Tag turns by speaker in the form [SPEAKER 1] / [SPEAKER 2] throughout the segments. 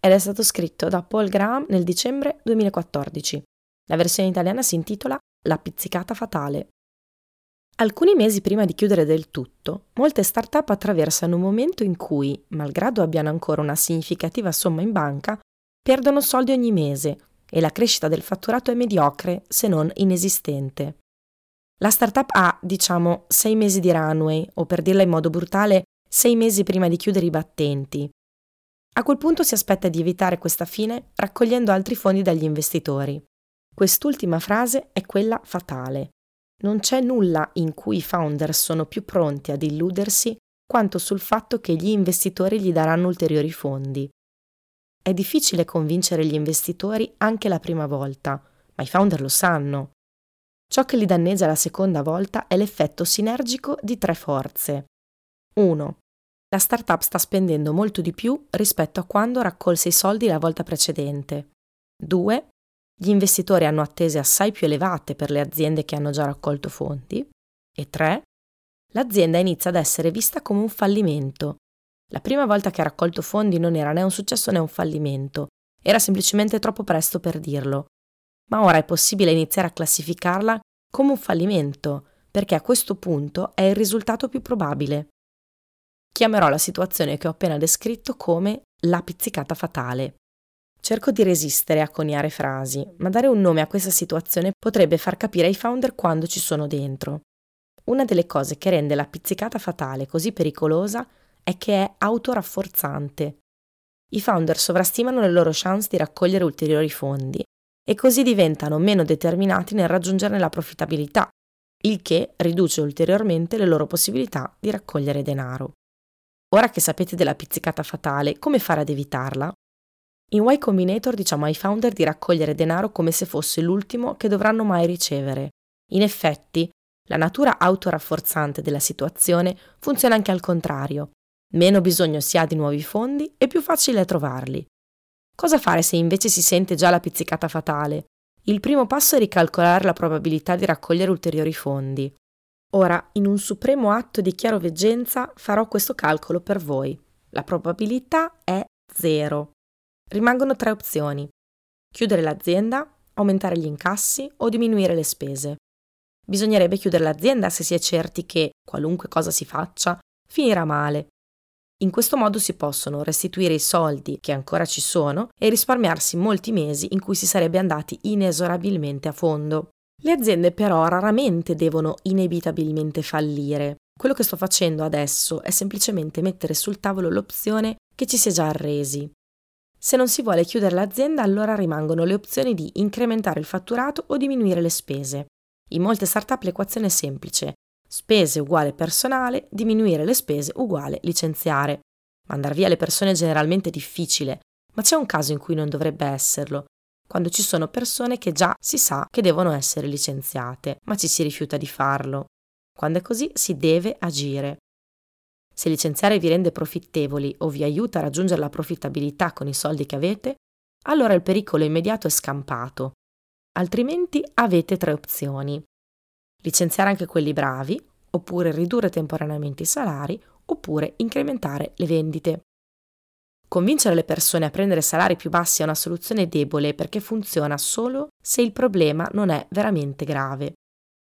[SPEAKER 1] ed è stato scritto da Paul Graham nel dicembre 2014. La versione italiana si intitola La pizzicata fatale. Alcuni mesi prima di chiudere del tutto, molte start-up attraversano un momento in cui, malgrado abbiano ancora una significativa somma in banca, perdono soldi ogni mese e la crescita del fatturato è mediocre, se non inesistente. La startup ha, diciamo, sei mesi di runway, o per dirla in modo brutale, sei mesi prima di chiudere i battenti, a quel punto si aspetta di evitare questa fine raccogliendo altri fondi dagli investitori. Quest'ultima frase è quella fatale. Non c'è nulla in cui i founder sono più pronti ad illudersi quanto sul fatto che gli investitori gli daranno ulteriori fondi. È difficile convincere gli investitori anche la prima volta, ma i founder lo sanno. Ciò che li danneggia la seconda volta è l'effetto sinergico di tre forze. 1 la startup sta spendendo molto di più rispetto a quando raccolse i soldi la volta precedente. 2. Gli investitori hanno attese assai più elevate per le aziende che hanno già raccolto fondi. E 3. L'azienda inizia ad essere vista come un fallimento. La prima volta che ha raccolto fondi non era né un successo né un fallimento, era semplicemente troppo presto per dirlo. Ma ora è possibile iniziare a classificarla come un fallimento, perché a questo punto è il risultato più probabile. Chiamerò la situazione che ho appena descritto come la pizzicata fatale. Cerco di resistere a coniare frasi, ma dare un nome a questa situazione potrebbe far capire ai founder quando ci sono dentro. Una delle cose che rende la pizzicata fatale così pericolosa è che è autorafforzante. I founder sovrastimano le loro chance di raccogliere ulteriori fondi e così diventano meno determinati nel raggiungerne la profittabilità, il che riduce ulteriormente le loro possibilità di raccogliere denaro. Ora che sapete della pizzicata fatale, come fare ad evitarla? In Y Combinator diciamo ai founder di raccogliere denaro come se fosse l'ultimo che dovranno mai ricevere. In effetti, la natura autorafforzante della situazione funziona anche al contrario. Meno bisogno si ha di nuovi fondi e più facile è trovarli. Cosa fare se invece si sente già la pizzicata fatale? Il primo passo è ricalcolare la probabilità di raccogliere ulteriori fondi. Ora, in un supremo atto di chiaroveggenza, farò questo calcolo per voi. La probabilità è zero. Rimangono tre opzioni. Chiudere l'azienda, aumentare gli incassi o diminuire le spese. Bisognerebbe chiudere l'azienda se si è certi che, qualunque cosa si faccia, finirà male. In questo modo si possono restituire i soldi che ancora ci sono e risparmiarsi molti mesi in cui si sarebbe andati inesorabilmente a fondo. Le aziende però raramente devono inevitabilmente fallire. Quello che sto facendo adesso è semplicemente mettere sul tavolo l'opzione che ci si è già arresi. Se non si vuole chiudere l'azienda, allora rimangono le opzioni di incrementare il fatturato o diminuire le spese. In molte startup l'equazione è semplice. Spese uguale personale, diminuire le spese uguale licenziare. Mandar via le persone è generalmente difficile, ma c'è un caso in cui non dovrebbe esserlo, quando ci sono persone che già si sa che devono essere licenziate, ma ci si rifiuta di farlo. Quando è così si deve agire. Se licenziare vi rende profittevoli o vi aiuta a raggiungere la profittabilità con i soldi che avete, allora il pericolo immediato è scampato. Altrimenti avete tre opzioni. Licenziare anche quelli bravi, oppure ridurre temporaneamente i salari, oppure incrementare le vendite. Convincere le persone a prendere salari più bassi è una soluzione debole perché funziona solo se il problema non è veramente grave.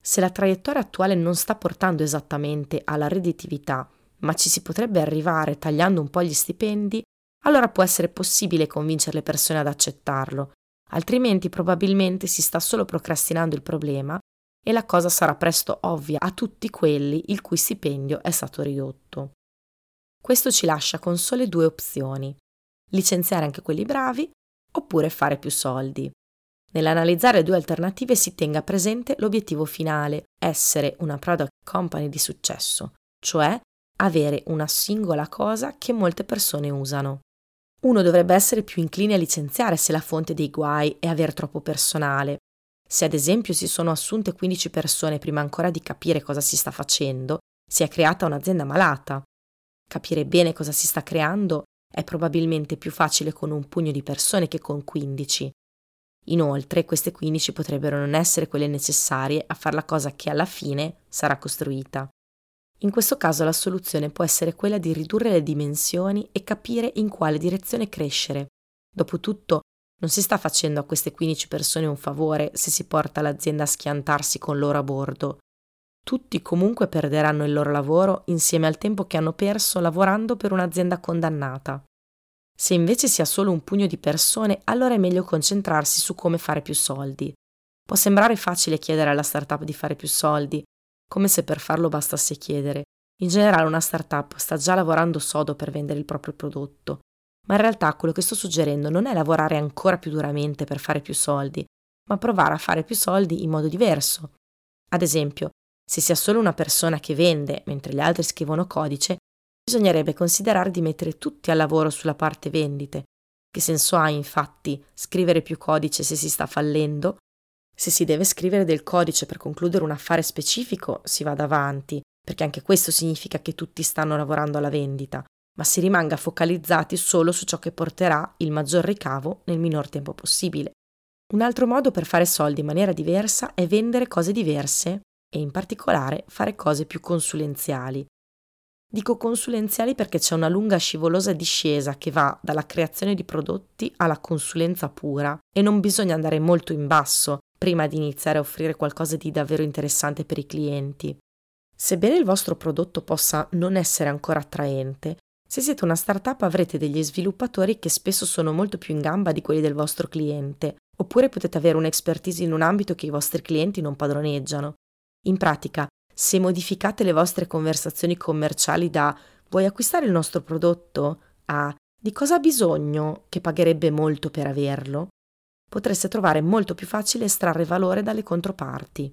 [SPEAKER 1] Se la traiettoria attuale non sta portando esattamente alla redditività, ma ci si potrebbe arrivare tagliando un po' gli stipendi, allora può essere possibile convincere le persone ad accettarlo, altrimenti probabilmente si sta solo procrastinando il problema e la cosa sarà presto ovvia a tutti quelli il cui stipendio è stato ridotto. Questo ci lascia con sole due opzioni, licenziare anche quelli bravi oppure fare più soldi. Nell'analizzare le due alternative si tenga presente l'obiettivo finale, essere una product company di successo, cioè avere una singola cosa che molte persone usano. Uno dovrebbe essere più incline a licenziare se la fonte dei guai è aver troppo personale. Se ad esempio si sono assunte 15 persone prima ancora di capire cosa si sta facendo, si è creata un'azienda malata. Capire bene cosa si sta creando è probabilmente più facile con un pugno di persone che con 15. Inoltre, queste 15 potrebbero non essere quelle necessarie a fare la cosa che alla fine sarà costruita. In questo caso la soluzione può essere quella di ridurre le dimensioni e capire in quale direzione crescere. Dopotutto, non si sta facendo a queste 15 persone un favore se si porta l'azienda a schiantarsi con loro a bordo. Tutti comunque perderanno il loro lavoro insieme al tempo che hanno perso lavorando per un'azienda condannata. Se invece si ha solo un pugno di persone, allora è meglio concentrarsi su come fare più soldi. Può sembrare facile chiedere alla startup di fare più soldi, come se per farlo bastasse chiedere. In generale una startup sta già lavorando sodo per vendere il proprio prodotto, ma in realtà quello che sto suggerendo non è lavorare ancora più duramente per fare più soldi, ma provare a fare più soldi in modo diverso. Ad esempio, se si ha solo una persona che vende mentre gli altri scrivono codice, bisognerebbe considerare di mettere tutti al lavoro sulla parte vendite. Che senso ha, infatti, scrivere più codice se si sta fallendo? Se si deve scrivere del codice per concludere un affare specifico, si va avanti, perché anche questo significa che tutti stanno lavorando alla vendita, ma si rimanga focalizzati solo su ciò che porterà il maggior ricavo nel minor tempo possibile. Un altro modo per fare soldi in maniera diversa è vendere cose diverse e in particolare fare cose più consulenziali. Dico consulenziali perché c'è una lunga scivolosa discesa che va dalla creazione di prodotti alla consulenza pura e non bisogna andare molto in basso prima di iniziare a offrire qualcosa di davvero interessante per i clienti. Sebbene il vostro prodotto possa non essere ancora attraente, se siete una startup avrete degli sviluppatori che spesso sono molto più in gamba di quelli del vostro cliente, oppure potete avere un'expertise in un ambito che i vostri clienti non padroneggiano. In pratica, se modificate le vostre conversazioni commerciali da vuoi acquistare il nostro prodotto a di cosa ha bisogno che pagherebbe molto per averlo, potreste trovare molto più facile estrarre valore dalle controparti.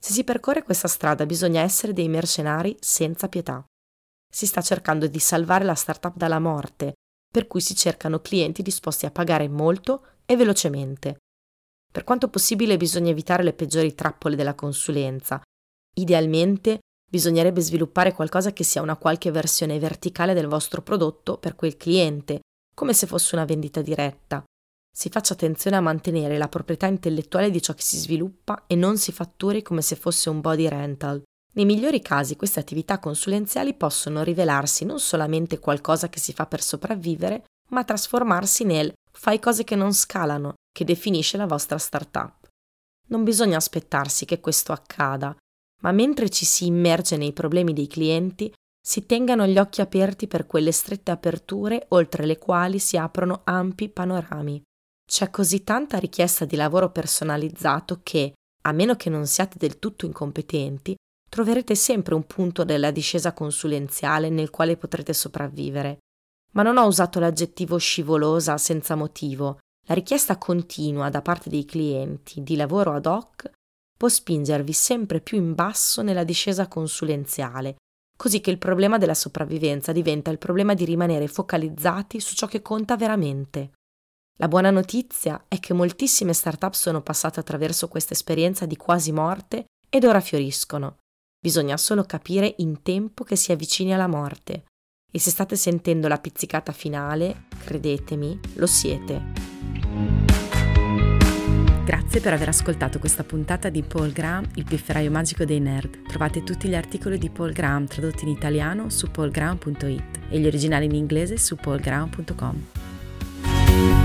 [SPEAKER 1] Se si percorre questa strada bisogna essere dei mercenari senza pietà. Si sta cercando di salvare la startup dalla morte, per cui si cercano clienti disposti a pagare molto e velocemente. Per quanto possibile bisogna evitare le peggiori trappole della consulenza. Idealmente bisognerebbe sviluppare qualcosa che sia una qualche versione verticale del vostro prodotto per quel cliente, come se fosse una vendita diretta. Si faccia attenzione a mantenere la proprietà intellettuale di ciò che si sviluppa e non si fatturi come se fosse un body rental. Nei migliori casi queste attività consulenziali possono rivelarsi non solamente qualcosa che si fa per sopravvivere, ma trasformarsi nel fai cose che non scalano, che definisce la vostra startup. Non bisogna aspettarsi che questo accada, ma mentre ci si immerge nei problemi dei clienti, si tengano gli occhi aperti per quelle strette aperture oltre le quali si aprono ampi panorami. C'è così tanta richiesta di lavoro personalizzato che, a meno che non siate del tutto incompetenti, troverete sempre un punto della discesa consulenziale nel quale potrete sopravvivere. Ma non ho usato l'aggettivo scivolosa senza motivo, la richiesta continua da parte dei clienti di lavoro ad hoc può spingervi sempre più in basso nella discesa consulenziale, così che il problema della sopravvivenza diventa il problema di rimanere focalizzati su ciò che conta veramente. La buona notizia è che moltissime start-up sono passate attraverso questa esperienza di quasi morte ed ora fioriscono. Bisogna solo capire in tempo che si avvicini alla morte. E se state sentendo la pizzicata finale, credetemi, lo siete. Grazie per aver ascoltato questa puntata di Paul Graham, il pifferaio magico dei nerd. Trovate tutti gli articoli di Paul Graham tradotti in italiano su paulgraham.it e gli originali in inglese su paulgraham.com.